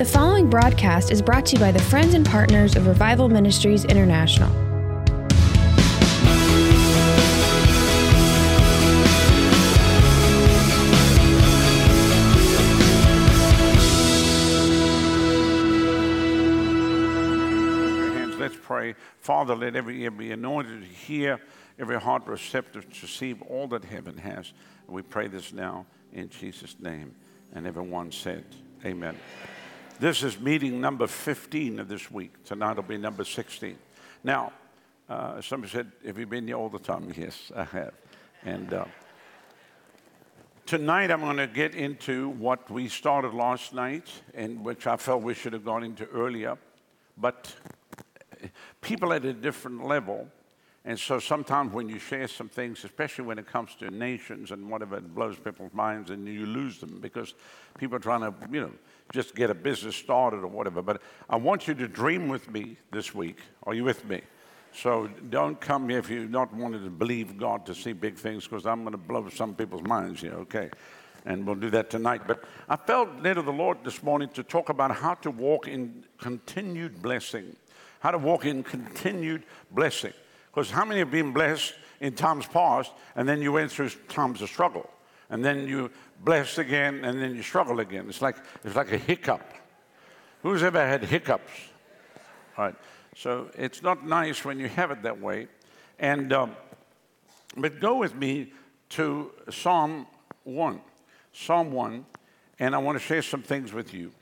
The following broadcast is brought to you by the friends and partners of Revival Ministries International. Let's pray. Father, let every ear be anointed to hear, every heart receptive to receive all that heaven has. We pray this now in Jesus' name. And everyone said, Amen. This is meeting number 15 of this week. Tonight will be number 16. Now, uh, somebody said, Have you been here all the time? Yes, I have. And uh, Tonight, I'm going to get into what we started last night, and which I felt we should have gone into earlier. But people at a different level, and so sometimes when you share some things, especially when it comes to nations and whatever, it blows people's minds, and you lose them because people are trying to, you know, just get a business started or whatever. But I want you to dream with me this week. Are you with me? So don't come here if you're not wanting to believe God to see big things, because I'm going to blow some people's minds here, okay? And we'll do that tonight. But I felt led of the Lord this morning to talk about how to walk in continued blessing. How to walk in continued blessing. Because how many have been blessed in times past, and then you went through times of struggle? And then you blessed again, and then you struggle again. It's like, it's like a hiccup. Who's ever had hiccups? All right. So it's not nice when you have it that way. And um, but go with me to Psalm one, Psalm one, and I want to share some things with you.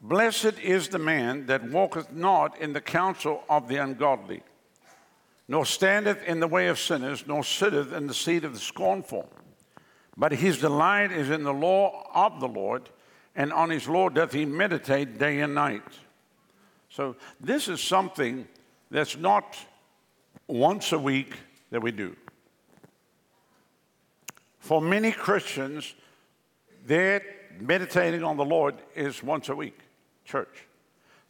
Blessed is the man that walketh not in the counsel of the ungodly, nor standeth in the way of sinners, nor sitteth in the seat of the scornful. But his delight is in the law of the Lord, and on his law doth he meditate day and night. So this is something that's not once a week that we do. For many Christians, their meditating on the Lord is once a week, church.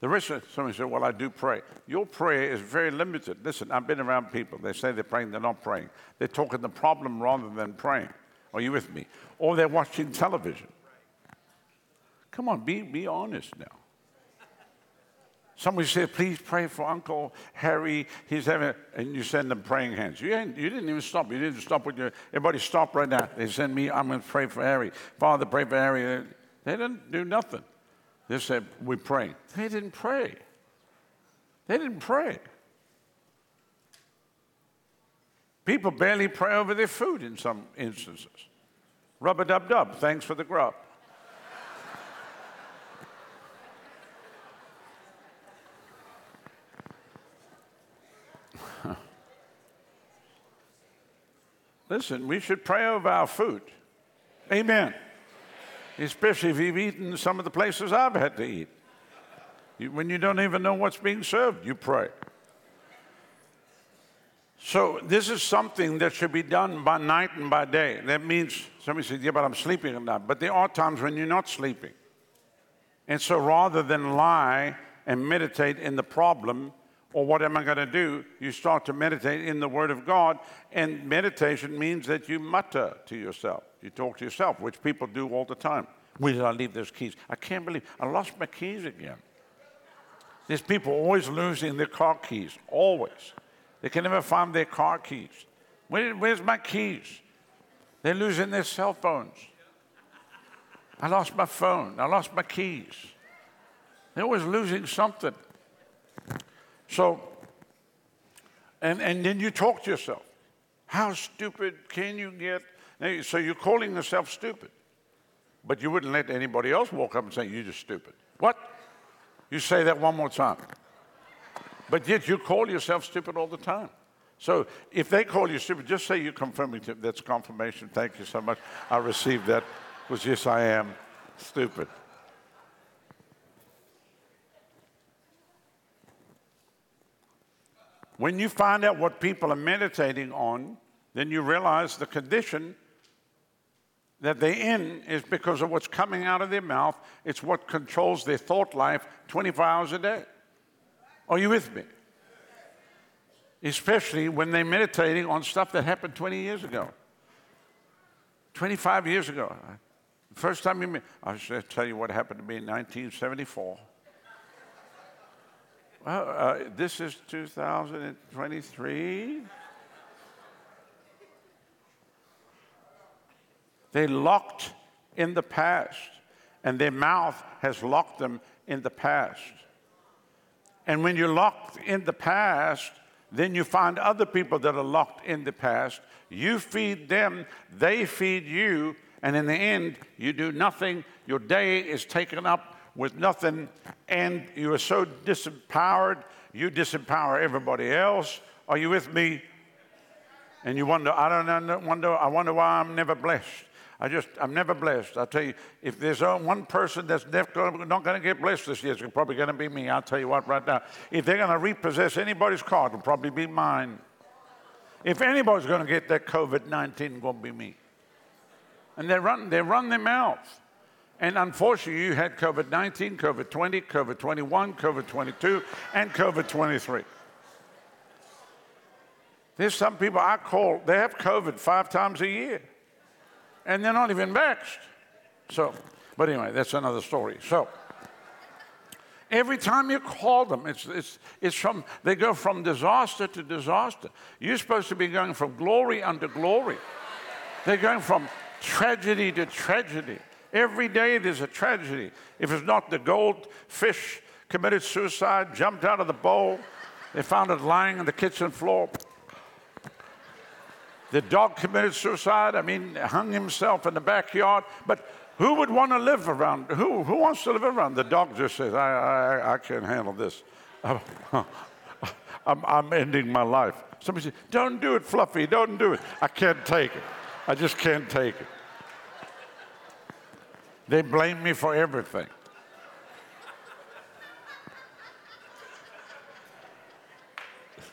The rest of somebody said, Well, I do pray. Your prayer is very limited. Listen, I've been around people. They say they're praying, they're not praying. They're talking the problem rather than praying. Are you with me? Or they're watching television. Come on, be, be honest now. Somebody said, please pray for Uncle Harry. He's having, and you send them praying hands. You, you didn't even stop. You didn't stop with your, everybody stop right now. They send me, I'm going to pray for Harry. Father, pray for Harry. They didn't do nothing. They said, we pray. They didn't pray. They didn't pray. People barely pray over their food in some instances. Rub a dub dub. Thanks for the grub. Listen, we should pray over our food. Amen. Especially if you've eaten some of the places I've had to eat. When you don't even know what's being served, you pray. So this is something that should be done by night and by day. That means somebody says, "Yeah, but I'm sleeping at night." But there are times when you're not sleeping, and so rather than lie and meditate in the problem, or what am I going to do? You start to meditate in the Word of God, and meditation means that you mutter to yourself. You talk to yourself, which people do all the time. Where did I leave those keys? I can't believe I lost my keys again. There's people always losing their car keys, always. They can never find their car keys. Where, where's my keys? They're losing their cell phones. I lost my phone. I lost my keys. They're always losing something. So, and, and then you talk to yourself. How stupid can you get? So you're calling yourself stupid. But you wouldn't let anybody else walk up and say, You're just stupid. What? You say that one more time. But yet you call yourself stupid all the time. So if they call you stupid, just say you're confirming. That's confirmation. Thank you so much. I received that. Was yes, I am stupid. When you find out what people are meditating on, then you realize the condition that they're in is because of what's coming out of their mouth. It's what controls their thought life 24 hours a day. Are you with me? Especially when they're meditating on stuff that happened 20 years ago, 25 years ago. First time you meet, I'll tell you what happened to me in 1974. Well, uh, this is 2023. They locked in the past, and their mouth has locked them in the past. And when you're locked in the past, then you find other people that are locked in the past. You feed them, they feed you, and in the end, you do nothing. Your day is taken up with nothing, and you are so disempowered, you disempower everybody else. Are you with me? And you wonder, I don't wonder, I wonder why I'm never blessed. I just, I'm never blessed. I'll tell you, if there's one person that's not going to get blessed this year, it's probably going to be me. I'll tell you what right now. If they're going to repossess anybody's car, it'll probably be mine. If anybody's going to get that COVID 19, it's going to be me. And they run, they run their mouth. And unfortunately, you had COVID 19, COVID 20, COVID 21, COVID 22, and COVID 23. There's some people I call, they have COVID five times a year and they're not even vaxxed. So, but anyway, that's another story. So, every time you call them, it's, it's, it's from, they go from disaster to disaster. You're supposed to be going from glory unto glory. They're going from tragedy to tragedy. Every day there's a tragedy. If it's not the goldfish committed suicide, jumped out of the bowl, they found it lying on the kitchen floor. The dog committed suicide. I mean, hung himself in the backyard. But who would want to live around? Who, who wants to live around? The dog just says, I, I, I can't handle this. I'm, I'm ending my life. Somebody says, Don't do it, Fluffy. Don't do it. I can't take it. I just can't take it. They blame me for everything.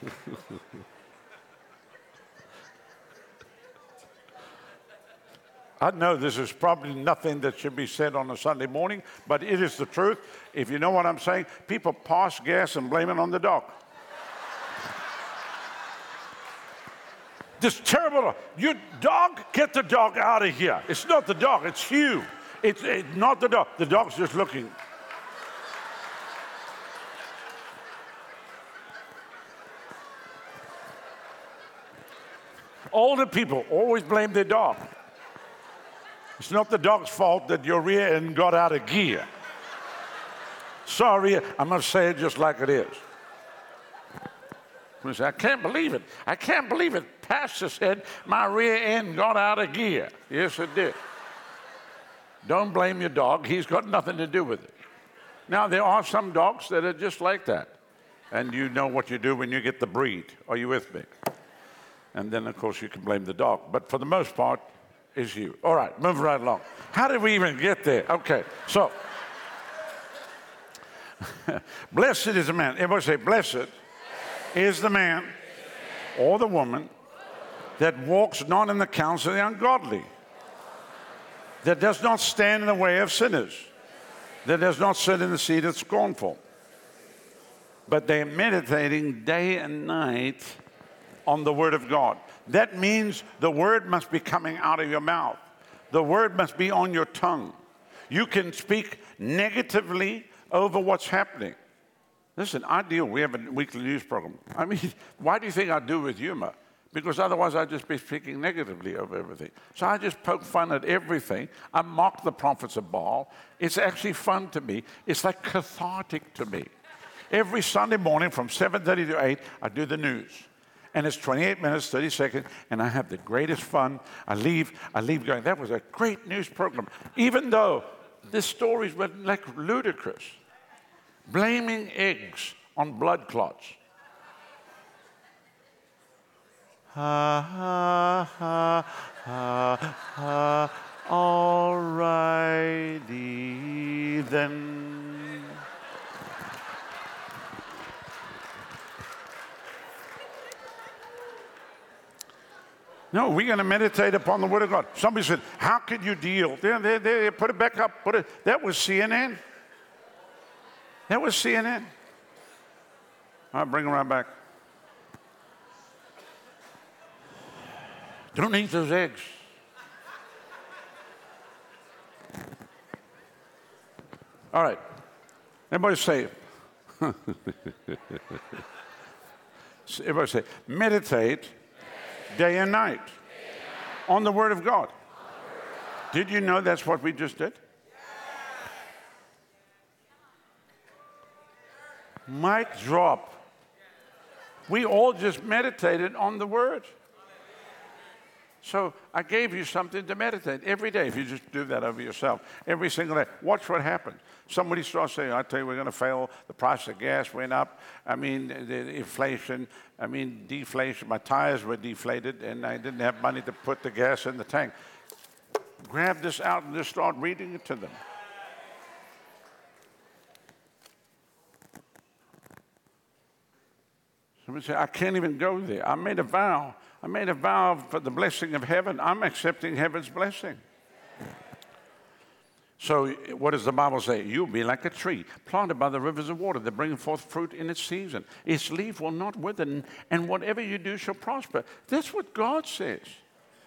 I know this is probably nothing that should be said on a Sunday morning, but it is the truth. If you know what I'm saying, people pass gas and blame it on the dog. this terrible, you dog, get the dog out of here. It's not the dog, it's you. It's, it's not the dog. The dog's just looking. Older people always blame their dog. It's not the dog's fault that your rear end got out of gear. Sorry, I'm going to say it just like it is. I can't believe it. I can't believe it. Pastor said my rear end got out of gear. Yes, it did. Don't blame your dog. He's got nothing to do with it. Now, there are some dogs that are just like that. And you know what you do when you get the breed. Are you with me? And then, of course, you can blame the dog. But for the most part, is you. All right, move right along. How did we even get there? Okay, so blessed is the man. Everybody say, blessed is the man or the woman that walks not in the counsel of the ungodly, that does not stand in the way of sinners, that does not sit in the seat of scornful, but they're meditating day and night on the Word of God. That means the Word must be coming out of your mouth, the Word must be on your tongue. You can speak negatively over what's happening. Listen, I deal, we have a weekly news program. I mean, why do you think I do with humor? Because otherwise I'd just be speaking negatively over everything. So I just poke fun at everything. I mock the prophets of Baal. It's actually fun to me. It's like cathartic to me. Every Sunday morning from 7.30 to 8, I do the news and it's 28 minutes, 30 seconds, and I have the greatest fun. I leave, I leave going, that was a great news program. Even though this stories were like ludicrous. Blaming eggs on blood clots. Ha ha ha ha ha. All righty then. No, we're going to meditate upon the Word of God. Somebody said, How could you deal? There, there, there, put it back up. Put it. That was CNN. That was CNN. I'll bring it right back. Don't eat those eggs. All right. Everybody say, everybody say, meditate day and night on the Word of God. Did you know that's what we just did? Mic drop. We all just meditated on the Word. So I gave you something to meditate every day. If you just do that over yourself, every single day, watch what happens. Somebody starts saying, I tell you, we're going to fail. The price of gas went up. I mean, the inflation. I mean, deflation. My tires were deflated, and I didn't have money to put the gas in the tank. Grab this out and just start reading it to them. Somebody say, I can't even go there. I made a vow I made a vow for the blessing of heaven. I'm accepting heaven's blessing. So, what does the Bible say? You'll be like a tree planted by the rivers of water that bring forth fruit in its season. Its leaf will not wither, and whatever you do shall prosper. That's what God says.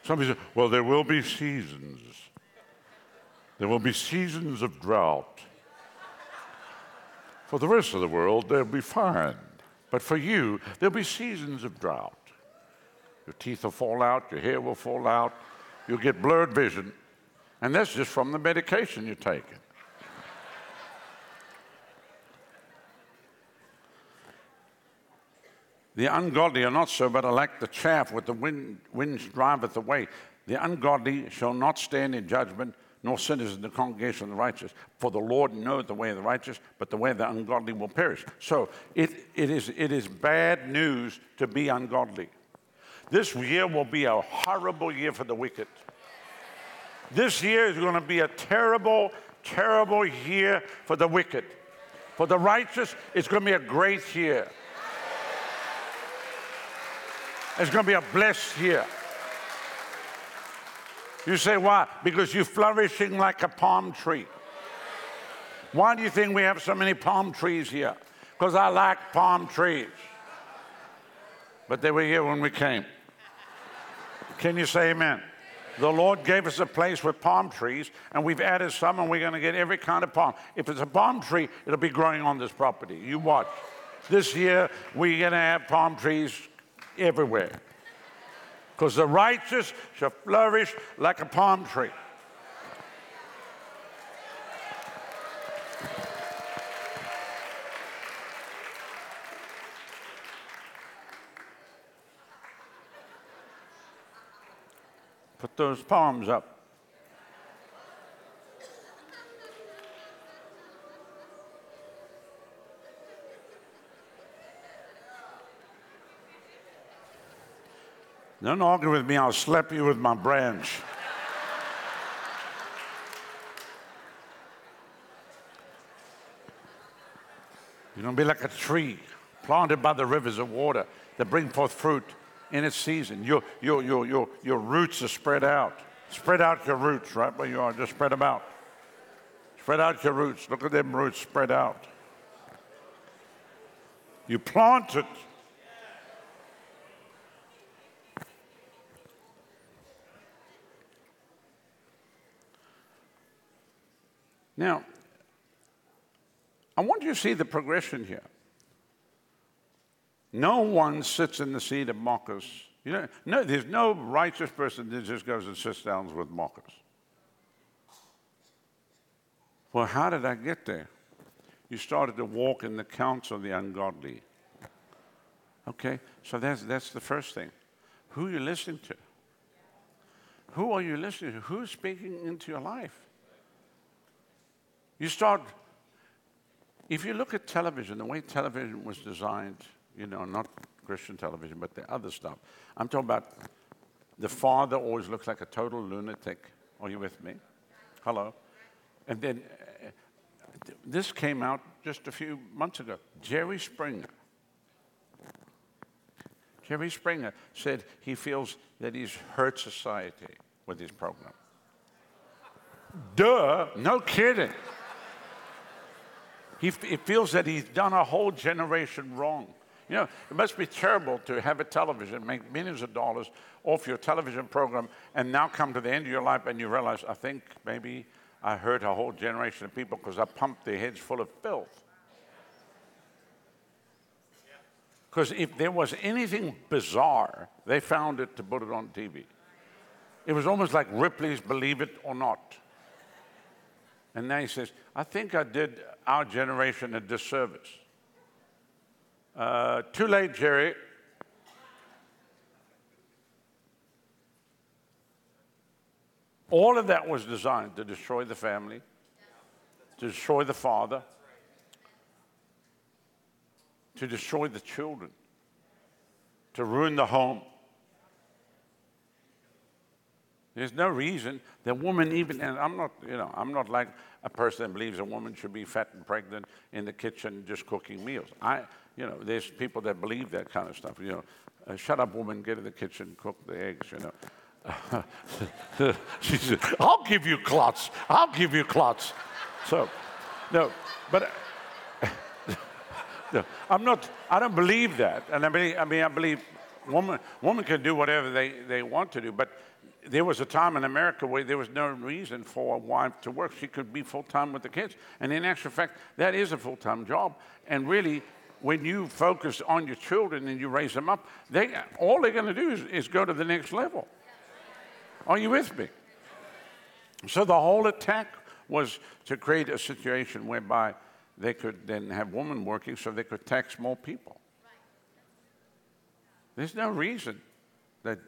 Somebody says, Well, there will be seasons. There will be seasons of drought. For the rest of the world, they'll be fine. But for you, there'll be seasons of drought. Your teeth will fall out, your hair will fall out, you'll get blurred vision. And that's just from the medication you're taking. The ungodly are not so, but are like the chaff with the wind, winds driveth away. The ungodly shall not stand in judgment, nor sinners in the congregation of the righteous. For the Lord knoweth the way of the righteous, but the way of the ungodly will perish. So it, it, is, it is bad news to be ungodly. This year will be a horrible year for the wicked. This year is going to be a terrible, terrible year for the wicked. For the righteous, it's going to be a great year. It's going to be a blessed year. You say, why? Because you're flourishing like a palm tree. Why do you think we have so many palm trees here? Because I like palm trees. But they were here when we came. Can you say amen? The Lord gave us a place with palm trees, and we've added some, and we're going to get every kind of palm. If it's a palm tree, it'll be growing on this property. You watch. This year, we're going to have palm trees everywhere. Because the righteous shall flourish like a palm tree. Those palms up. Don't argue with me, I'll slap you with my branch. You're going to be like a tree planted by the rivers of water that bring forth fruit in its season. Your, your, your, your, your roots are spread out. Spread out your roots right where you are. Just spread them out. Spread out your roots. Look at them roots spread out. You plant it. Now, I want you to see the progression here. No one sits in the seat of mockers. You know, no, there's no righteous person that just goes and sits down with mockers. Well, how did I get there? You started to walk in the counsel of the ungodly. Okay, so that's, that's the first thing. Who are you listening to? Who are you listening to? Who's speaking into your life? You start, if you look at television, the way television was designed, you know, not Christian television, but the other stuff. I'm talking about the father always looks like a total lunatic. Are you with me? Hello? And then uh, this came out just a few months ago. Jerry Springer. Jerry Springer said he feels that he's hurt society with his program. Duh, no kidding. He, he feels that he's done a whole generation wrong. You know, it must be terrible to have a television, make millions of dollars off your television program, and now come to the end of your life and you realize, I think maybe I hurt a whole generation of people because I pumped their heads full of filth. Because if there was anything bizarre, they found it to put it on TV. It was almost like Ripley's Believe It or Not. And now he says, I think I did our generation a disservice. Uh, too late, Jerry. All of that was designed to destroy the family, to destroy the father, to destroy the children, to ruin the home. There's no reason that woman even, and I'm not, you know, I'm not like a person that believes a woman should be fat and pregnant in the kitchen just cooking meals. I, you know, there's people that believe that kind of stuff. You know, uh, shut up, woman, get in the kitchen, cook the eggs. You know. she said, "I'll give you clots. I'll give you clots." So, no, but. no, I'm not, I don't believe that. And I mean, I mean, I believe woman, woman can do whatever they, they want to do. But there was a time in America where there was no reason for a wife to work. She could be full time with the kids. And in actual fact, that is a full time job. And really, when you focus on your children and you raise them up, they, all they're going to do is, is go to the next level. Are you with me? So the whole attack was to create a situation whereby they could then have women working so they could tax more people. There's no reason that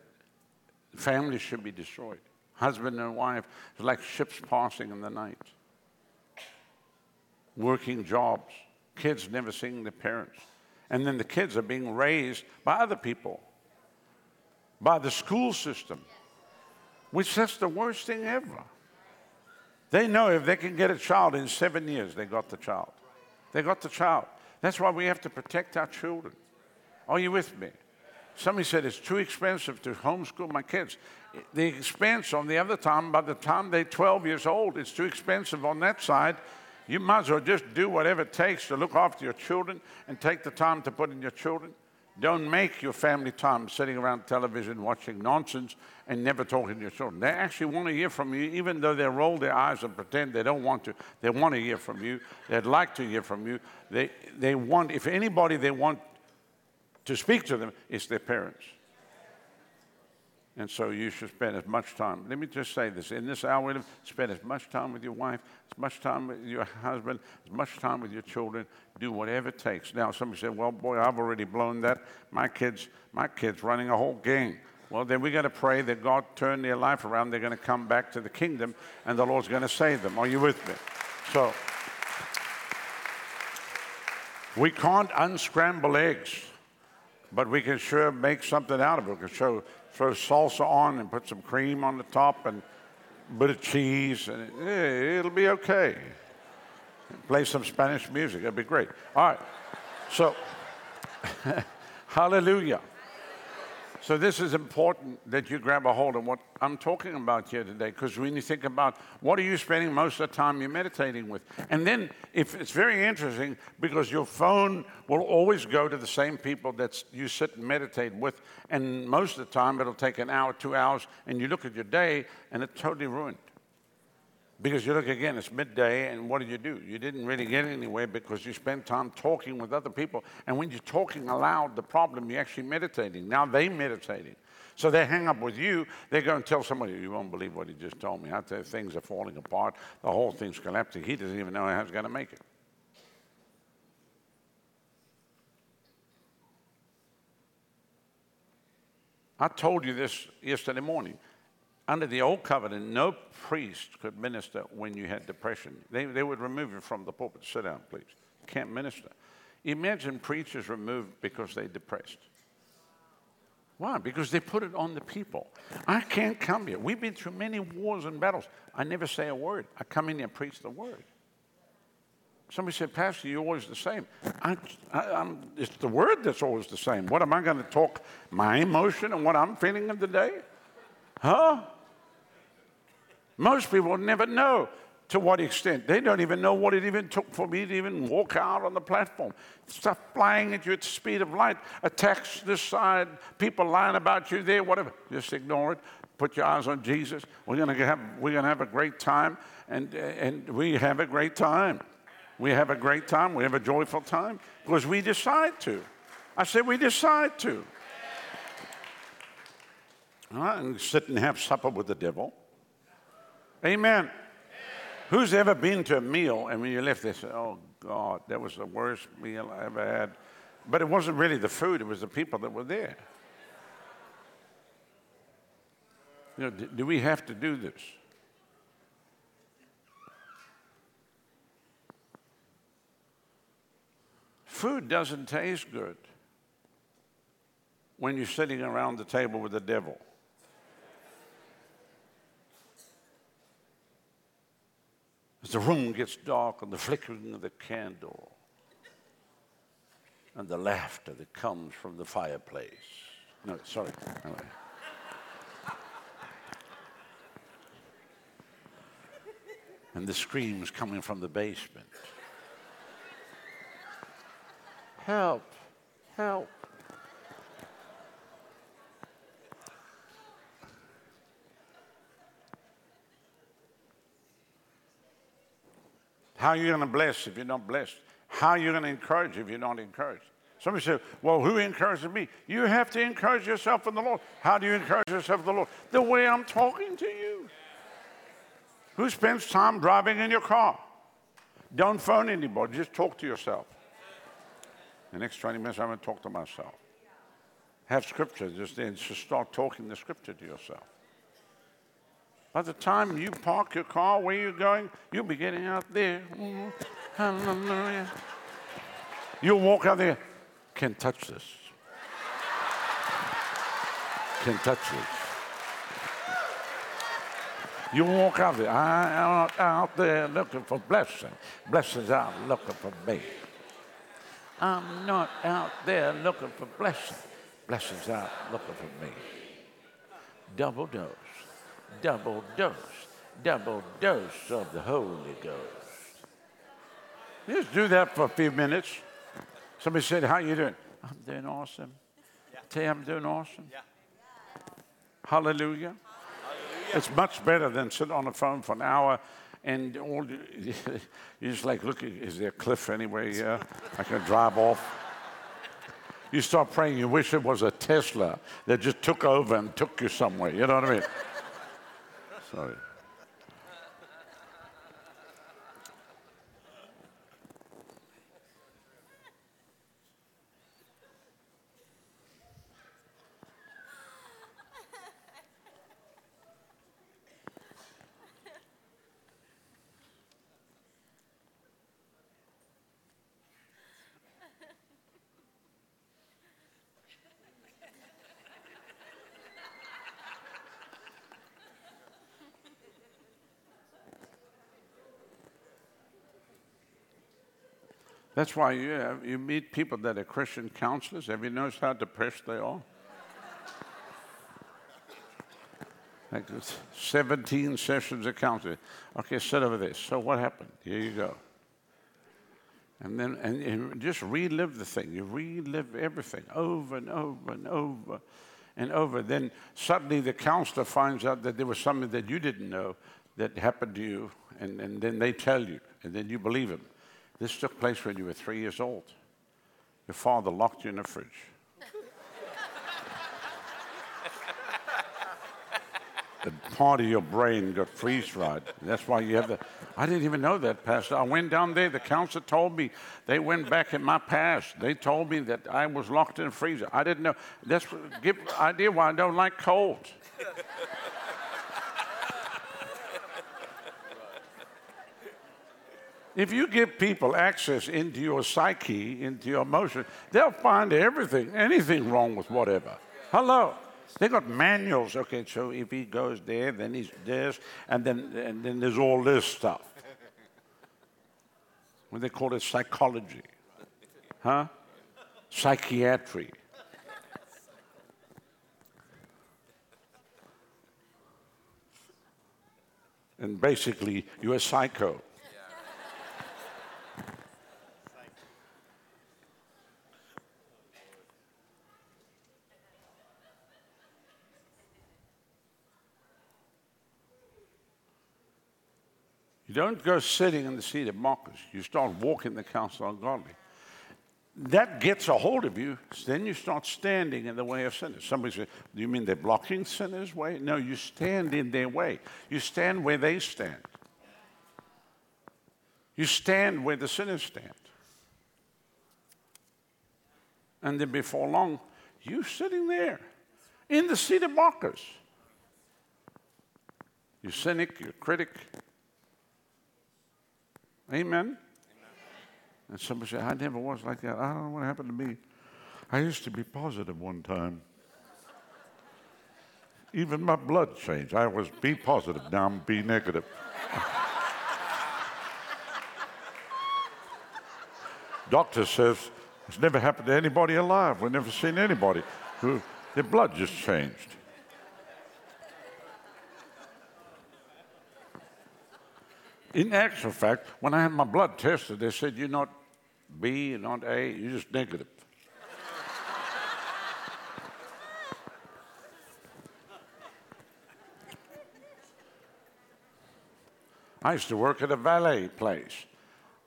families should be destroyed. Husband and wife, it's like ships passing in the night. Working jobs, kids never seeing their parents. And then the kids are being raised by other people, by the school system, which that's the worst thing ever. They know if they can get a child in seven years, they got the child. They got the child. That's why we have to protect our children. Are you with me? Somebody said it's too expensive to homeschool my kids. The expense on the other time, by the time they're 12 years old, it's too expensive on that side. You might as well just do whatever it takes to look after your children and take the time to put in your children. Don't make your family time sitting around television watching nonsense and never talking to your children. They actually want to hear from you, even though they roll their eyes and pretend they don't want to. They want to hear from you. They'd like to hear from you. They, they want, if anybody they want to speak to them, it's their parents. And so you should spend as much time. Let me just say this in this hour, spend as much time with your wife, as much time with your husband, as much time with your children. Do whatever it takes. Now, somebody said, Well, boy, I've already blown that. My kids, my kids running a whole gang. Well, then we got to pray that God turn their life around. They're going to come back to the kingdom and the Lord's going to save them. Are you with me? So, we can't unscramble eggs, but we can sure make something out of it. We can show throw salsa on and put some cream on the top and a bit of cheese, and it, eh, it'll be okay. Play some Spanish music, it'll be great. All right, so hallelujah. So this is important that you grab a hold of what I'm talking about here today, because when you think about what are you spending most of the time you're meditating with, and then if it's very interesting because your phone will always go to the same people that you sit and meditate with, and most of the time it'll take an hour, two hours, and you look at your day and it's totally ruined. Because you look again, it's midday, and what did you do? You didn't really get anywhere because you spent time talking with other people. And when you're talking aloud, the problem, you're actually meditating. Now they're meditating. So they hang up with you, they go and tell somebody, you won't believe what he just told me. Out there, things are falling apart, the whole thing's collapsing. He doesn't even know how he's going to make it. I told you this yesterday morning under the old covenant, no priest could minister when you had depression. They, they would remove you from the pulpit. Sit down, please. Can't minister. Imagine preachers removed because they're depressed. Why? Because they put it on the people. I can't come here. We've been through many wars and battles. I never say a word. I come in here and preach the word. Somebody said, Pastor, you're always the same. I, I, it's the word that's always the same. What am I going to talk my emotion and what I'm feeling of the day? Huh? Most people never know to what extent. They don't even know what it even took for me to even walk out on the platform. Stuff flying at you at the speed of light, attacks this side, people lying about you there, whatever. Just ignore it. Put your eyes on Jesus. We're gonna have we're gonna have a great time. and, and we have a great time. We have a great time. We have a joyful time because we decide to. I said, we decide to. All right, and sit and have supper with the devil. Amen. Who's ever been to a meal and when you left, they said, Oh God, that was the worst meal I ever had? But it wasn't really the food, it was the people that were there. You know, do, do we have to do this? Food doesn't taste good when you're sitting around the table with the devil. The room gets dark and the flickering of the candle and the laughter that comes from the fireplace. No, sorry. And the screams coming from the basement. Help, help. How are you going to bless if you're not blessed? How are you going to encourage if you're not encouraged? Somebody said, Well, who encourages me? You have to encourage yourself in the Lord. How do you encourage yourself in the Lord? The way I'm talking to you. Who spends time driving in your car? Don't phone anybody, just talk to yourself. The next 20 minutes, I'm going to talk to myself. Have scripture, just then, just start talking the scripture to yourself. By the time you park your car where you're going, you'll be getting out there. Hallelujah. You'll walk out there. Can't touch this. Can't touch this. You walk out there. I'm out there looking for blessing. Blessings out looking for me. I'm not out there looking for blessing. Blessings out looking for me. Double dose double dose, double dose of the Holy Ghost. Just do that for a few minutes. Somebody said, How you doing? I'm doing awesome. Yeah. Tell you I'm doing awesome. Yeah. Hallelujah. Hallelujah. It's much better than sit on the phone for an hour and all you just like, look, is there a cliff anywhere here? I can drive off. You start praying, you wish it was a Tesla that just took over and took you somewhere. You know what I mean? Sorry. That's why you, have, you meet people that are Christian counselors. Have you noticed how depressed they are? Like 17 sessions of counseling. Okay, sit over there. So what happened? Here you go. And then and, and just relive the thing. You relive everything over and over and over and over. Then suddenly the counselor finds out that there was something that you didn't know that happened to you, and, and then they tell you, and then you believe them. This took place when you were three years old. Your father locked you in a fridge. the part of your brain got freeze dried. That's why you have the. I didn't even know that, Pastor. I went down there. The counselor told me they went back in my past. They told me that I was locked in a freezer. I didn't know. That's give idea why I don't like cold. If you give people access into your psyche, into your emotion, they'll find everything, anything wrong with whatever. Hello. They got manuals. Okay, so if he goes there, then he's this, and then and then there's all this stuff. What they call it psychology, huh? Psychiatry. And basically, you're a psycho. You don't go sitting in the seat of mockers. You start walking the counsel of godly. That gets a hold of you. Then you start standing in the way of sinners. Somebody says, Do you mean they're blocking sinners' way? No, you stand in their way. You stand where they stand. You stand where the sinners stand. And then before long, you're sitting there in the seat of mockers. You cynic, you critic. Amen. And somebody said, I never was like that. I don't know what happened to me. I used to be positive one time. Even my blood changed. I was B positive, now I'm B negative. Doctor says it's never happened to anybody alive. We've never seen anybody who their blood just changed. In actual fact, when I had my blood tested, they said you're not B, you're not A, you're just negative. I used to work at a valet place.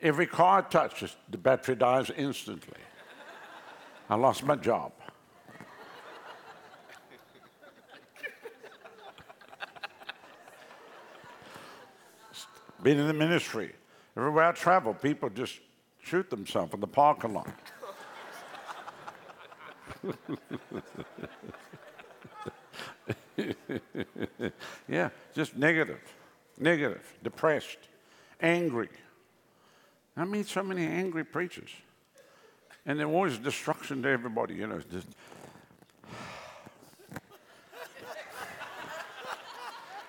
Every car I touch, the battery dies instantly. I lost my job. Been in the ministry. Everywhere I travel, people just shoot themselves in the parking lot. yeah, just negative, negative, depressed, angry. I meet so many angry preachers. And they're always destruction to everybody, you know. Just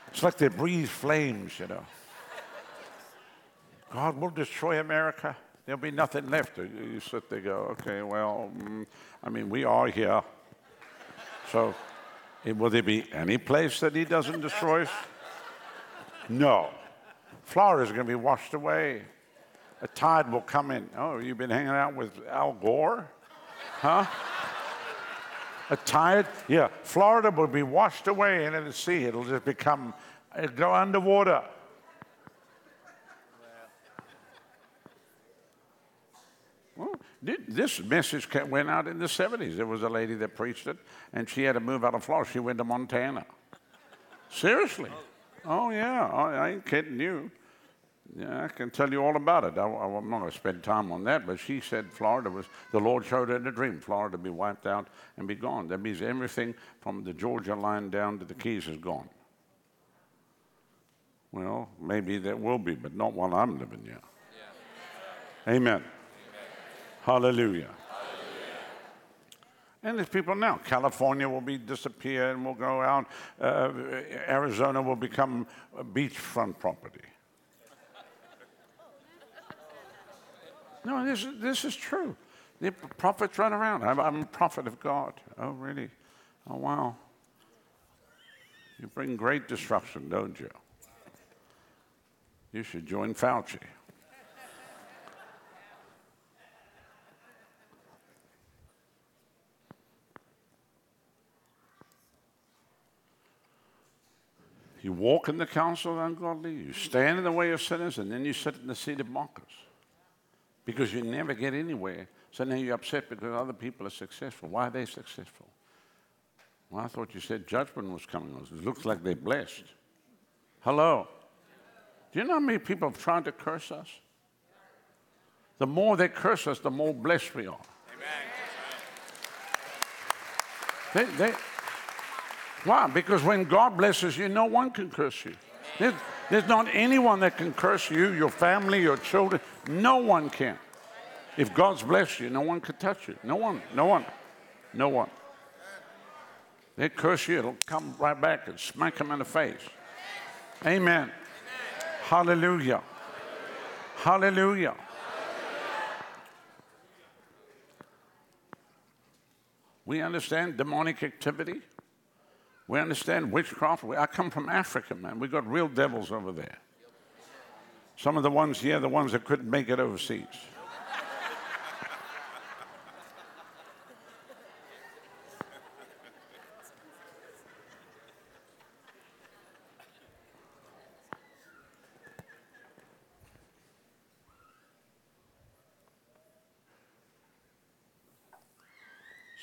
it's like they breathe flames, you know. God will destroy America. There'll be nothing left. You sit there go, okay, well, mm, I mean, we are here. So will there be any place that he doesn't destroy us? No. Florida's going to be washed away a tide will come in. Oh, you've been hanging out with Al Gore? Huh? a tide? Yeah. Florida will be washed away into the sea. It'll just become, it'll go underwater. Well, this message went out in the 70s. There was a lady that preached it, and she had to move out of Florida. She went to Montana. Seriously. Oh, oh yeah. Oh, I ain't kidding you. Yeah, I can tell you all about it. I, am not going to spend time on that, but she said Florida was, the Lord showed her in a dream, Florida be wiped out and be gone. That means everything from the Georgia line down to the Keys is gone. Well, maybe that will be, but not while I'm living here. Yeah. Amen. Hallelujah. And there's people now. California will be disappear and will go out. Uh, Arizona will become beachfront property. No, this, this is true. The prophets run around. I'm, I'm a prophet of God. Oh, really? Oh, wow. You bring great destruction, don't you? You should join Fauci. You walk in the counsel of ungodly, you stand in the way of sinners, and then you sit in the seat of mockers because you never get anywhere. So now you're upset because other people are successful. Why are they successful? Well, I thought you said judgment was coming. It looks like they're blessed. Hello. Do you know how many people have tried to curse us? The more they curse us, the more blessed we are. They, they, why? Because when God blesses you, no one can curse you. There's, there's not anyone that can curse you, your family, your children. No one can. If God's blessed you, no one can touch you. No one, no one, no one. They curse you, it'll come right back and smack them in the face. Amen. Hallelujah. Hallelujah. We understand demonic activity. We understand witchcraft. I come from Africa, man. We've got real devils over there. Some of the ones here, the ones that couldn't make it overseas.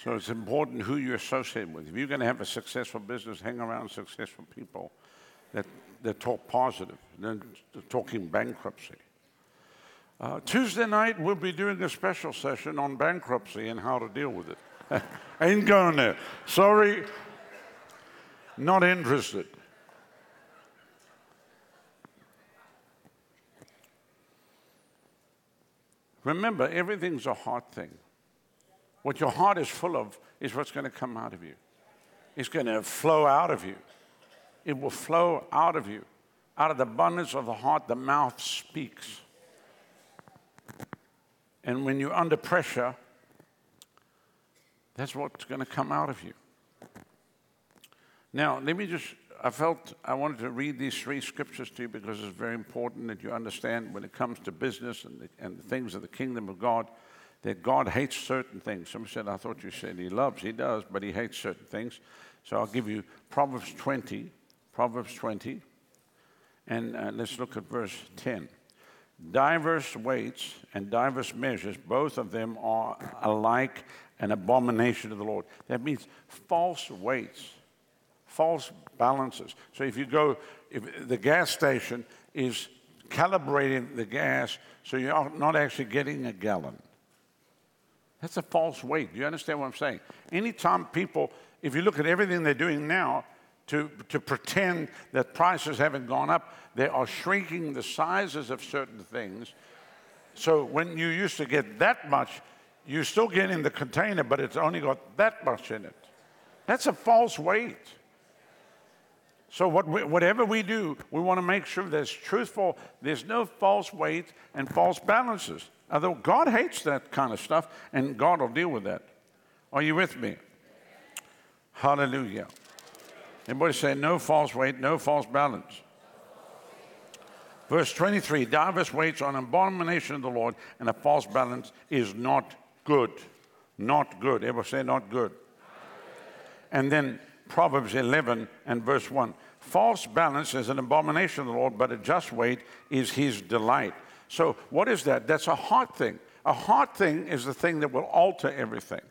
So it's important who you associate with. If you're going to have a successful business, hang around successful people that, that talk positive, than talking bankruptcy. Uh, Tuesday night, we'll be doing a special session on bankruptcy and how to deal with it. Ain't going there. Sorry, not interested. Remember, everything's a heart thing. What your heart is full of is what's going to come out of you. It's going to flow out of you. It will flow out of you. Out of the abundance of the heart, the mouth speaks. And when you're under pressure, that's what's going to come out of you. Now, let me just, I felt I wanted to read these three scriptures to you because it's very important that you understand when it comes to business and the, and the things of the kingdom of God that God hates certain things. Some said, I thought you said he loves. He does, but he hates certain things. So I'll give you Proverbs 20, Proverbs 20, and uh, let's look at verse 10. Diverse weights and diverse measures, both of them are alike an abomination to the Lord. That means false weights, false balances. So if you go, if the gas station is calibrating the gas so you're not actually getting a gallon. That's a false weight. Do you understand what I'm saying? Anytime people, if you look at everything they're doing now to, to pretend that prices haven't gone up, they are shrinking the sizes of certain things. So when you used to get that much, you still get in the container, but it's only got that much in it. That's a false weight. So what we, whatever we do, we want to make sure there's truthful, there's no false weight and false balances. Although God hates that kind of stuff, and God will deal with that. Are you with me? Hallelujah. Everybody say, no false weight, no false balance. Verse 23 Divers weights an abomination of the Lord, and a false balance is not good. Not good. Everybody say, not good. And then Proverbs 11 and verse 1 False balance is an abomination of the Lord, but a just weight is his delight. So, what is that? That's a heart thing. A heart thing is the thing that will alter everything.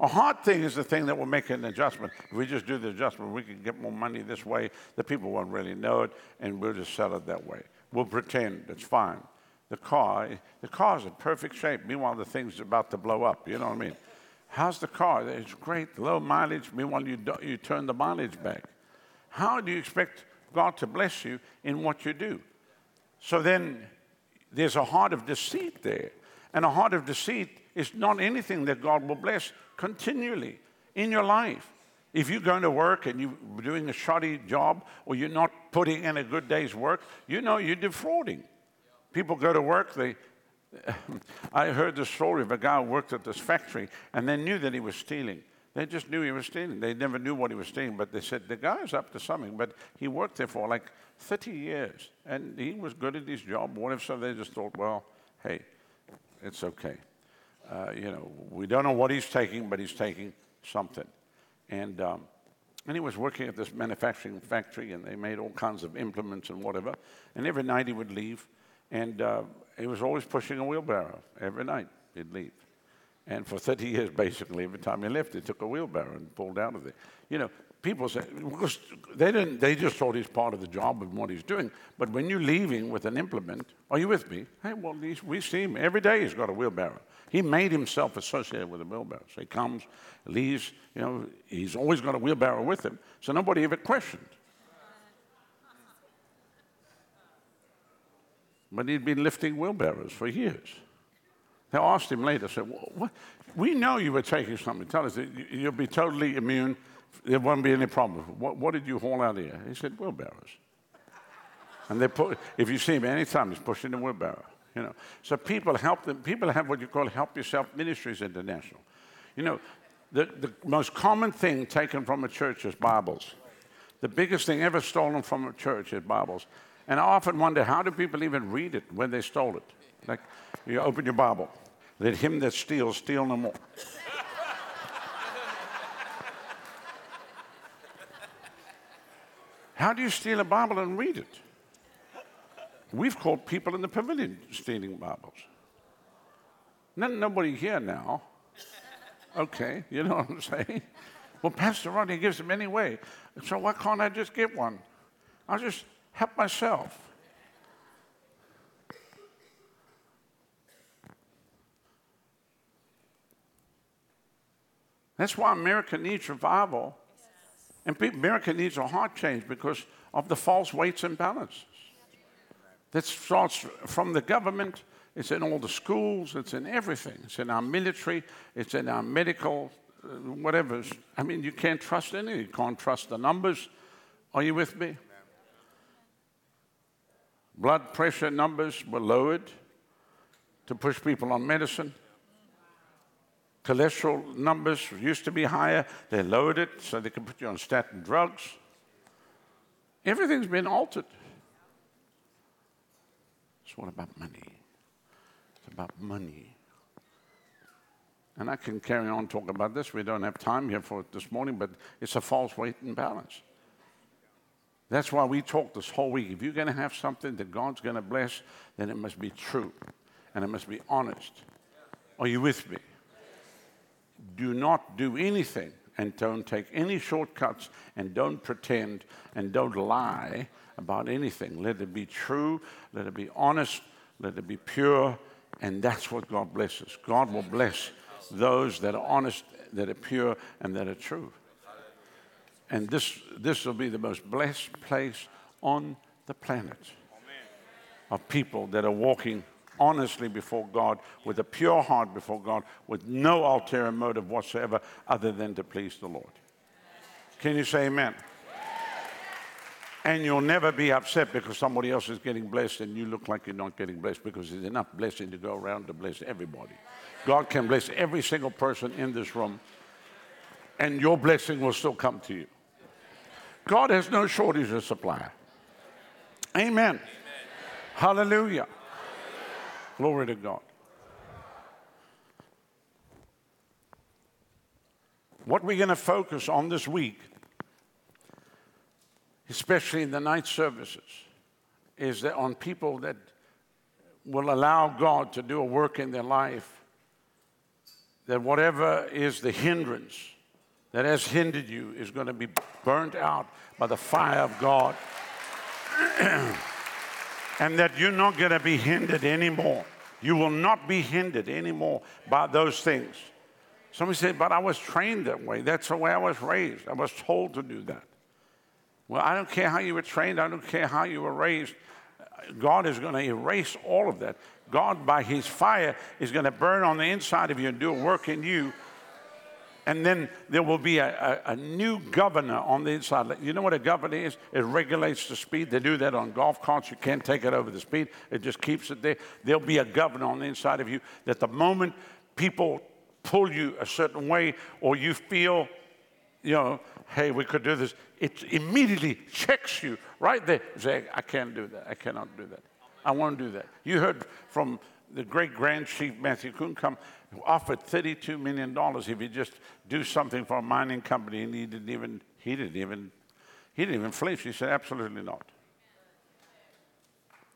A heart thing is the thing that will make an adjustment. If we just do the adjustment, we can get more money this way. The people won't really know it, and we'll just sell it that way. We'll pretend it's fine. The car, the car's in perfect shape. Meanwhile, the thing's about to blow up. You know what I mean? How's the car? It's great, low mileage. Meanwhile, you, do, you turn the mileage back. How do you expect God to bless you in what you do? So then there's a heart of deceit there. And a heart of deceit is not anything that God will bless continually in your life. If you're going to work and you're doing a shoddy job or you're not putting in a good day's work, you know you're defrauding. People go to work, they, I heard the story of a guy who worked at this factory and they knew that he was stealing. They just knew he was stealing. They never knew what he was stealing, but they said the guy's up to something. But he worked there for like 30 years, and he was good at his job. What if so? They just thought, well, hey, it's okay. Uh, you know, we don't know what he's taking, but he's taking something. And um, and he was working at this manufacturing factory, and they made all kinds of implements and whatever. And every night he would leave, and uh, he was always pushing a wheelbarrow. Every night he'd leave. And for 30 years, basically, every time he left, he took a wheelbarrow and pulled out of there. You know, people say, because they, didn't, they just thought he's part of the job and what he's doing. But when you're leaving with an implement, are you with me? Hey, well, we see him every day he's got a wheelbarrow. He made himself associated with a wheelbarrow. So he comes, leaves, you know, he's always got a wheelbarrow with him. So nobody ever questioned. But he'd been lifting wheelbarrows for years. They asked him later, said, well, we know you were taking something. Tell us, you'll be totally immune. There won't be any problem. What, what did you haul out here? He said, wheelbarrows. and they put, if you see him anytime, he's pushing the wheelbarrow. You know, so people help them. People have what you call Help Yourself Ministries International. You know, the, the most common thing taken from a church is Bibles. The biggest thing ever stolen from a church is Bibles. And I often wonder, how do people even read it when they stole it? Like, you open your Bible. Let him that steals steal no more. How do you steal a Bible and read it? We've caught people in the pavilion stealing Bibles. Not, nobody here now. Okay, you know what I'm saying? Well, Pastor Rodney gives them anyway. So why can't I just get one? I'll just help myself. That's why America needs revival. And America needs a heart change because of the false weights and balances. That starts from the government, it's in all the schools, it's in everything. It's in our military, it's in our medical, uh, whatever. I mean, you can't trust anything. You can't trust the numbers. Are you with me? Blood pressure numbers were lowered to push people on medicine. Cholesterol numbers used to be higher. They lowered it so they can put you on statin drugs. Everything's been altered. It's all about money. It's about money. And I can carry on talking about this. We don't have time here for it this morning, but it's a false weight and balance. That's why we talk this whole week. If you're going to have something that God's going to bless, then it must be true and it must be honest. Are you with me? do not do anything and don't take any shortcuts and don't pretend and don't lie about anything. Let it be true, let it be honest, let it be pure, and that's what God blesses. God will bless those that are honest, that are pure, and that are true. And this, this will be the most blessed place on the planet of people that are walking honestly before God, with a pure heart before God, with no ulterior motive whatsoever other than to please the Lord. Can you say amen? And you'll never be upset because somebody else is getting blessed and you look like you're not getting blessed because there's enough blessing to go around to bless everybody. God can bless every single person in this room and your blessing will still come to you. God has no shortage of supply. Amen. Amen. Hallelujah. Glory to God. What we're going to focus on this week, especially in the night services, is that on people that will allow God to do a work in their life, that whatever is the hindrance that has hindered you is going to be burnt out by the fire of God. and that you're not going to be hindered anymore. You will not be hindered anymore by those things. Somebody said, But I was trained that way. That's the way I was raised. I was told to do that. Well, I don't care how you were trained, I don't care how you were raised. God is going to erase all of that. God, by His fire, is going to burn on the inside of you and do a work in you and then there will be a, a, a, new governor on the inside. You know what a governor is? It regulates the speed. They do that on golf carts. You can't take it over the speed, it just keeps it there. There'll be a governor on the inside of you that the moment people pull you a certain way or you feel, you know, hey, we could do this, it immediately checks you right there. Say, I can't do that. I cannot do that. I won't do that. You heard from the great Grand Chief Matthew Kuhn offered $32 million if he just do something for a mining company, and he didn't even, he didn't even, he didn't even flinch. He said, absolutely not.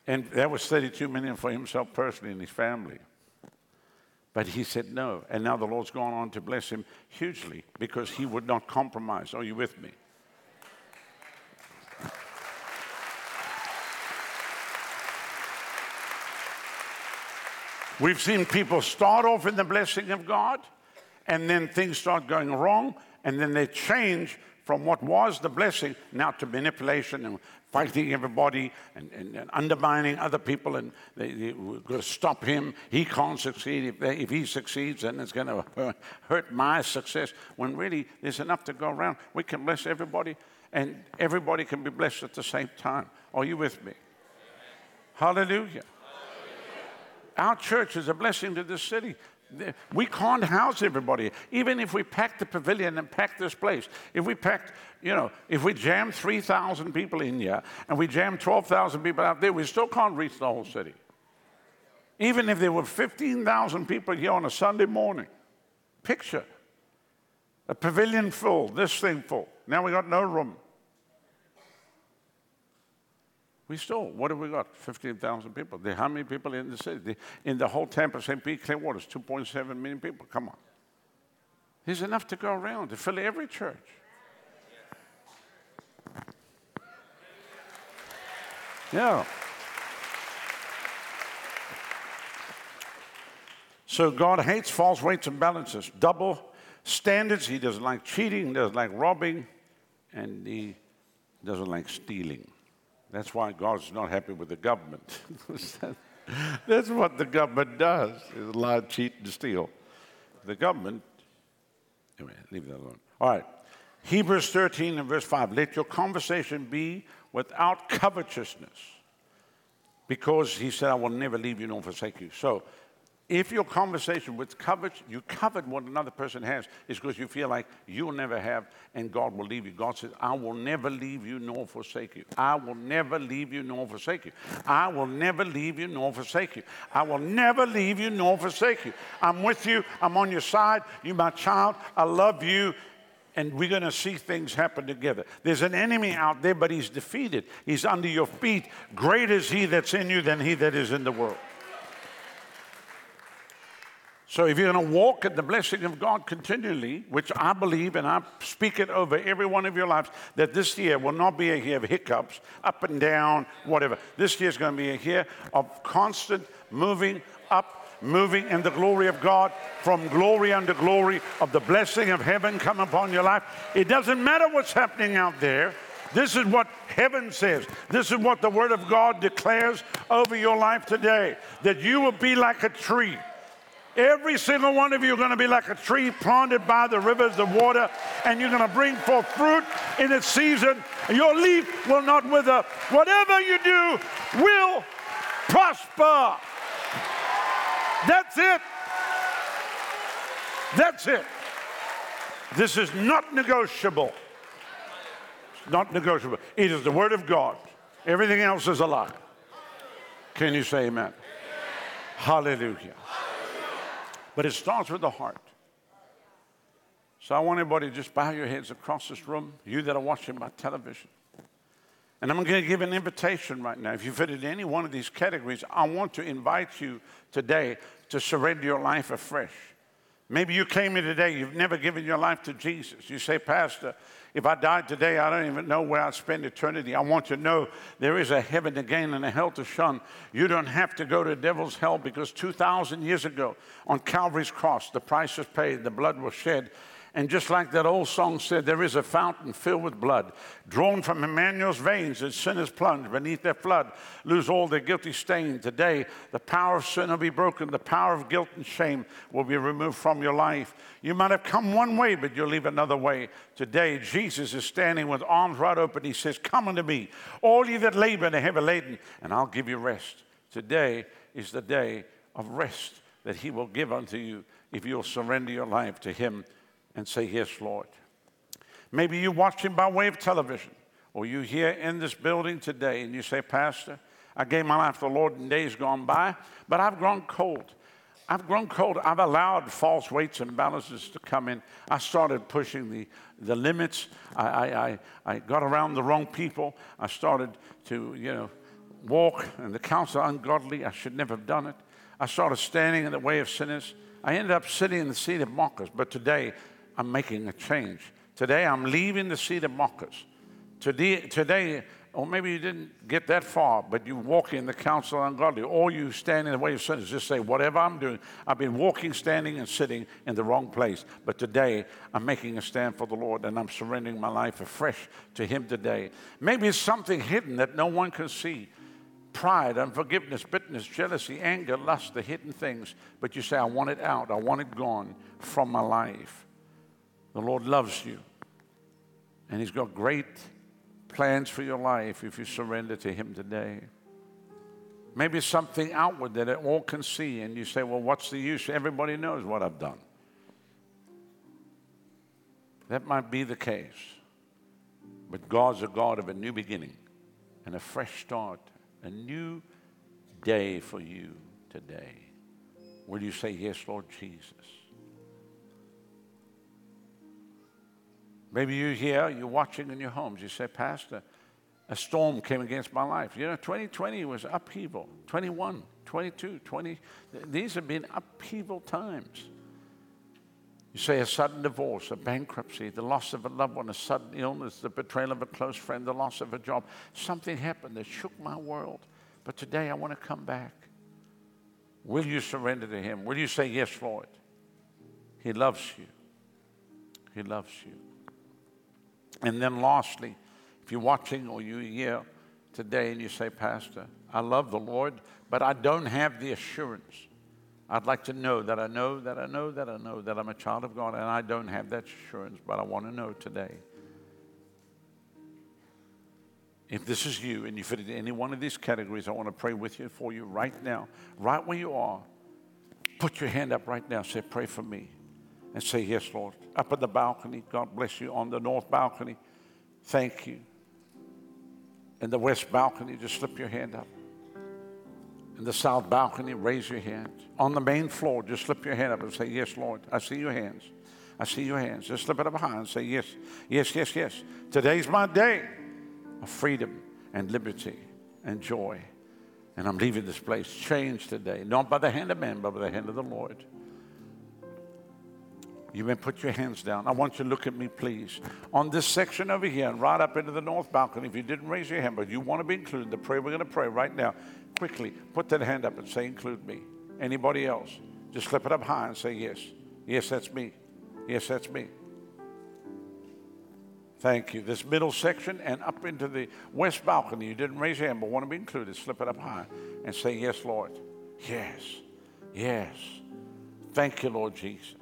And that was 32 million for himself personally and his family. But he said no. And now the Lord's gone on to bless him hugely because he would not compromise. Are you with me? We've seen people start off in the blessing of God, and then things start going wrong, and then they change from what was the blessing now to manipulation and fighting everybody and, and, and undermining other people, and they, they, we're going to stop him. He can't succeed. If, they, if he succeeds, then it's going to hurt my success. When really there's enough to go around, we can bless everybody, and everybody can be blessed at the same time. Are you with me? Hallelujah. Our church is a blessing to this city. We can't house everybody. Even if we pack the pavilion and pack this place, if we packed, you know, if we jam 3,000 people in here and we jam 12,000 people out there, we still can't reach the whole city. Even if there were 15,000 people here on a Sunday morning, picture a pavilion full, this thing full. Now we got no room. We still, what have we got? 15,000 people. how many people in the city? in the whole Tampa St. Pete Clearwater, 2.7 million people. Come on. There's enough to go around to fill every church. Yeah. So God hates false weights and balances, double standards. He doesn't like cheating, doesn't like robbing, and he doesn't like stealing. That's why God's not happy with the government. That's what the government does, is lie, cheat, and steal. The government, anyway, leave that alone. All right. Hebrews 13 and verse 5. Let your conversation be without covetousness. Because he said, I will never leave you nor forsake you. So if your conversation with covet, you covet what another person has, is because you feel like you'll never have and God will leave you. God says, I will never leave you nor forsake you. I will never leave you nor forsake you. I will never leave you nor forsake you. I will never leave you nor forsake you. I'm with you. I'm on your side. You my child. I love you. And we're going to see things happen together. There's an enemy out there, but he's defeated. He's under your feet. Great is he that's in you than he that is in the world. So if you're going to walk in the blessing of God continually, which I believe and I speak it over every one of your lives, that this year will not be a year of hiccups, up and down, whatever. This year is going to be a year of constant moving up, moving in the glory of God, from glory unto glory, of the blessing of heaven come upon your life. It doesn't matter what's happening out there. This is what heaven says. This is what the Word of God declares over your life today that you will be like a tree Every single one of you are going to be like a tree planted by the rivers of water, and you're going to bring forth fruit in its season. Your leaf will not wither. Whatever you do will prosper. That's it. That's it. This is not negotiable. It's not negotiable. It is the Word of God. Everything else is a lie. Can you say amen? amen. Hallelujah. But it starts with the heart. So I want everybody to just bow your heads across this room, you that are watching by television. And I'm going to give an invitation right now. If you fit in any one of these categories, I want to invite you today to surrender your life afresh. Maybe you came here today, you've never given your life to Jesus. You say, Pastor, if I died today, I don't even know where I'd spend eternity. I want to know there is a heaven to gain and a hell to shun. You don't have to go to devil's hell because 2,000 years ago on Calvary's cross, the price was paid, the blood was shed, and just like that old song said, there is a fountain filled with blood, drawn from Emmanuel's veins, and sinners plunge beneath their flood, lose all their guilty stain. Today, the power of sin will be broken, the power of guilt and shame will be removed from your life. You might have come one way, but you'll leave another way. Today, Jesus is standing with arms wide open. He says, Come unto me, all ye that labor and are heavy laden, and I'll give you rest. Today is the day of rest that He will give unto you if you'll surrender your life to Him and say, Yes, Lord. Maybe you're watching by way of television, or you're here in this building today and you say, Pastor, I gave my life to the Lord in days gone by, but I've grown cold. I've grown cold. I've allowed false weights and balances to come in. I started pushing the, the limits. I, I, I, I got around the wrong people. I started to, you know, walk in the counsel ungodly. I should never have done it. I started standing in the way of sinners. I ended up sitting in the seat of mockers. But today, I'm making a change. Today, I'm leaving the seat of mockers. Today, today, or maybe you didn't get that far, but you walk in the counsel of ungodly, or you stand in the way of sinners. Just say, whatever I'm doing, I've been walking, standing, and sitting in the wrong place. But today, I'm making a stand for the Lord, and I'm surrendering my life afresh to Him today. Maybe it's something hidden that no one can see pride, unforgiveness, bitterness, jealousy, anger, lust, the hidden things. But you say, I want it out, I want it gone from my life. The Lord loves you. And He's got great plans for your life if you surrender to Him today. Maybe something outward that all can see, and you say, Well, what's the use? Everybody knows what I've done. That might be the case. But God's a God of a new beginning and a fresh start, a new day for you today. Will you say, Yes, Lord Jesus? Maybe you're here, you're watching in your homes. You say, Pastor, a storm came against my life. You know, 2020 was upheaval. 21, 22, 20. These have been upheaval times. You say a sudden divorce, a bankruptcy, the loss of a loved one, a sudden illness, the betrayal of a close friend, the loss of a job. Something happened that shook my world. But today I want to come back. Will you surrender to Him? Will you say, Yes, Lord? He loves you. He loves you. And then, lastly, if you're watching or you're here today and you say, Pastor, I love the Lord, but I don't have the assurance. I'd like to know that I know that I know that I know that I'm a child of God, and I don't have that assurance, but I want to know today. If this is you and you fit into any one of these categories, I want to pray with you for you right now, right where you are. Put your hand up right now. Say, Pray for me. And say, Yes, Lord. Up at the balcony, God bless you. On the north balcony, thank you. In the west balcony, just slip your hand up. In the south balcony, raise your hand. On the main floor, just slip your hand up and say, Yes, Lord. I see your hands. I see your hands. Just slip it up high and say, Yes, yes, yes, yes. Today's my day of freedom and liberty and joy. And I'm leaving this place changed today, not by the hand of man, but by the hand of the Lord. You may put your hands down. I want you to look at me, please. On this section over here, and right up into the north balcony, if you didn't raise your hand, but you want to be included, the prayer we're going to pray right now, quickly put that hand up and say, Include me. Anybody else? Just slip it up high and say, Yes. Yes, that's me. Yes, that's me. Thank you. This middle section and up into the west balcony, you didn't raise your hand but want to be included. Slip it up high and say, Yes, Lord. Yes. Yes. Thank you, Lord Jesus.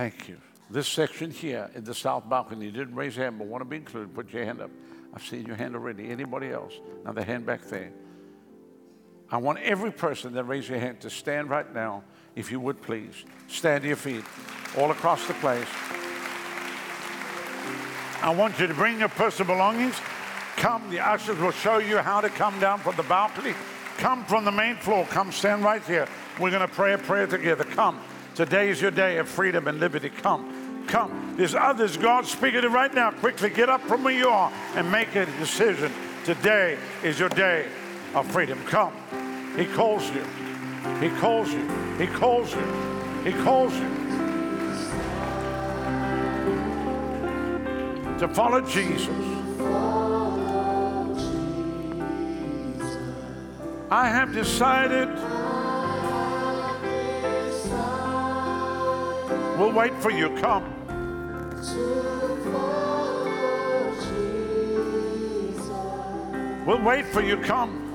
Thank you. This section here in the south balcony, you didn't raise your hand but want to be included. Put your hand up. I've seen your hand already. Anybody else? Now the hand back there. I want every person that raised your hand to stand right now, if you would please. Stand to your feet all across the place. I want you to bring your personal belongings. Come, the ushers will show you how to come down from the balcony. Come from the main floor. Come stand right here. We're going to pray a prayer together. Come. Today is your day of freedom and liberty. Come. Come. There's others God speaking to right now. Quickly get up from where you are and make a decision. Today is your day of freedom. Come. He calls you. He calls you. He calls you. He calls you. to follow Jesus. I have decided we'll wait for you. Come. We'll wait for you. Come.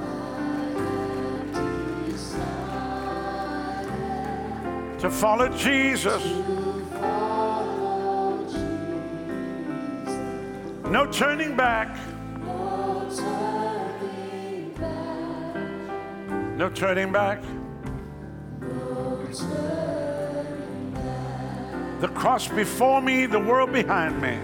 To follow Jesus. No turning back. No turning back. The cross before me, the world behind me.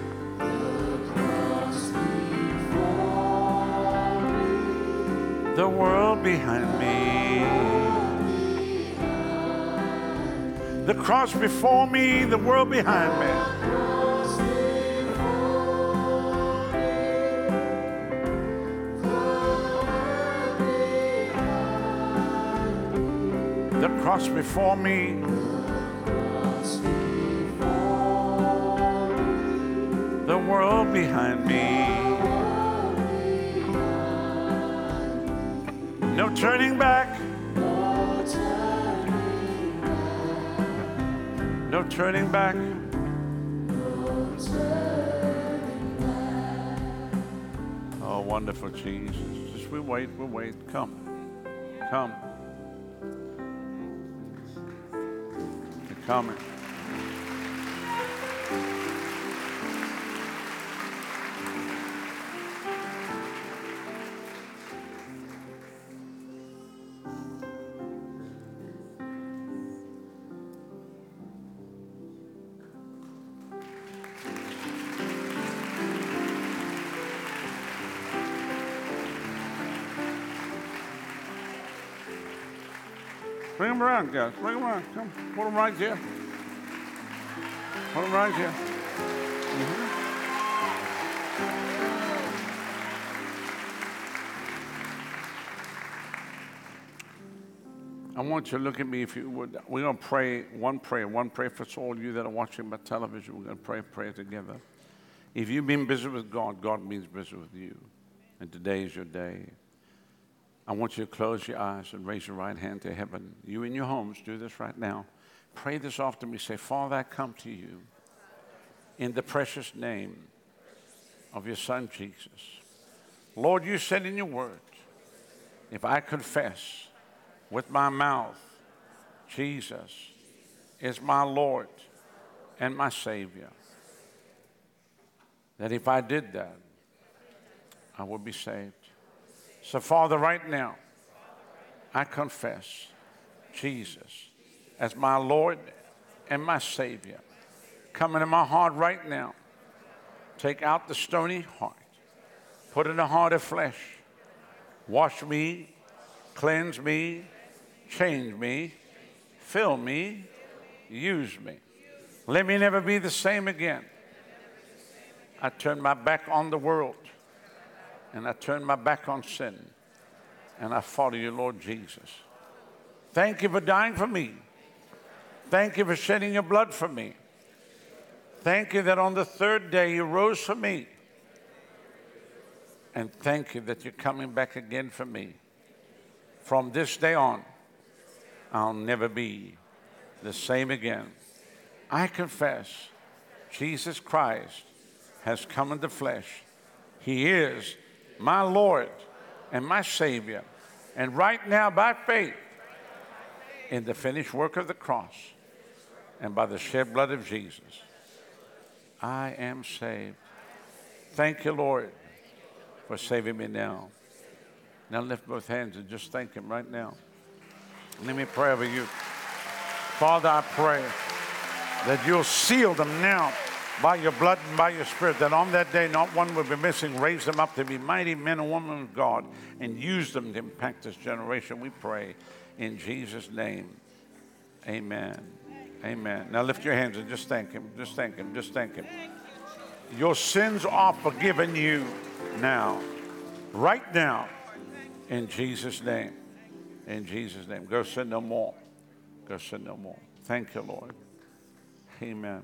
The world behind me. The cross before me, the world behind me. the cross before me. Behind me. No turning back. No turning back. Oh, wonderful Jesus. Just we wait, we wait. Come. Come. You're coming. Bring them around, guys. Bring them around. Come. Put them right here. Put them right here. Mhm. I want you to look at me if you would. We're going to pray one prayer, one prayer for all you that are watching by television. We're going to pray a prayer together. If you've been busy with God, God means busy with you. And today is your day. I want you to close your eyes and raise your right hand to heaven. You in your homes, do this right now. Pray this after me. Say, Father, I come to you in the precious name of your Son, Jesus. Lord, you said in your word, if I confess with my mouth, Jesus is my Lord and my Savior, that if I did that, I would be saved. So, Father, right now, I confess Jesus as my Lord and my Savior. Come into my heart right now. Take out the stony heart, put in a heart of flesh. Wash me, cleanse me, change me, fill me, use me. Let me never be the same again. I turn my back on the world and I turn my back on sin and I follow you, Lord Jesus. Thank you for dying for me. Thank you for shedding your blood for me. Thank you that on the third day you rose for me. And thank you that you're coming back again for me. From this day on, I'll never be the same again. I confess Jesus Christ has come in the flesh. He is my Lord and my Savior. And right now, by faith, in the finished work of the cross and by the shed blood of Jesus, I am saved. Thank you, Lord, for saving me now. Now lift both hands and just thank Him right now. Let me pray over you. Father, I pray that you'll seal them now by your blood and by your spirit, that on that day not one will be missing. Raise them up to be mighty men and women of God and use them to impact this generation. We pray in Jesus' name. Amen. Amen. Now lift your hands and just thank Him. Just thank Him. Just thank Him. Your sins are forgiven you now, right now, in Jesus' name. In Jesus' name. Go sin no more. Go sin no more. Thank you, Lord. Amen.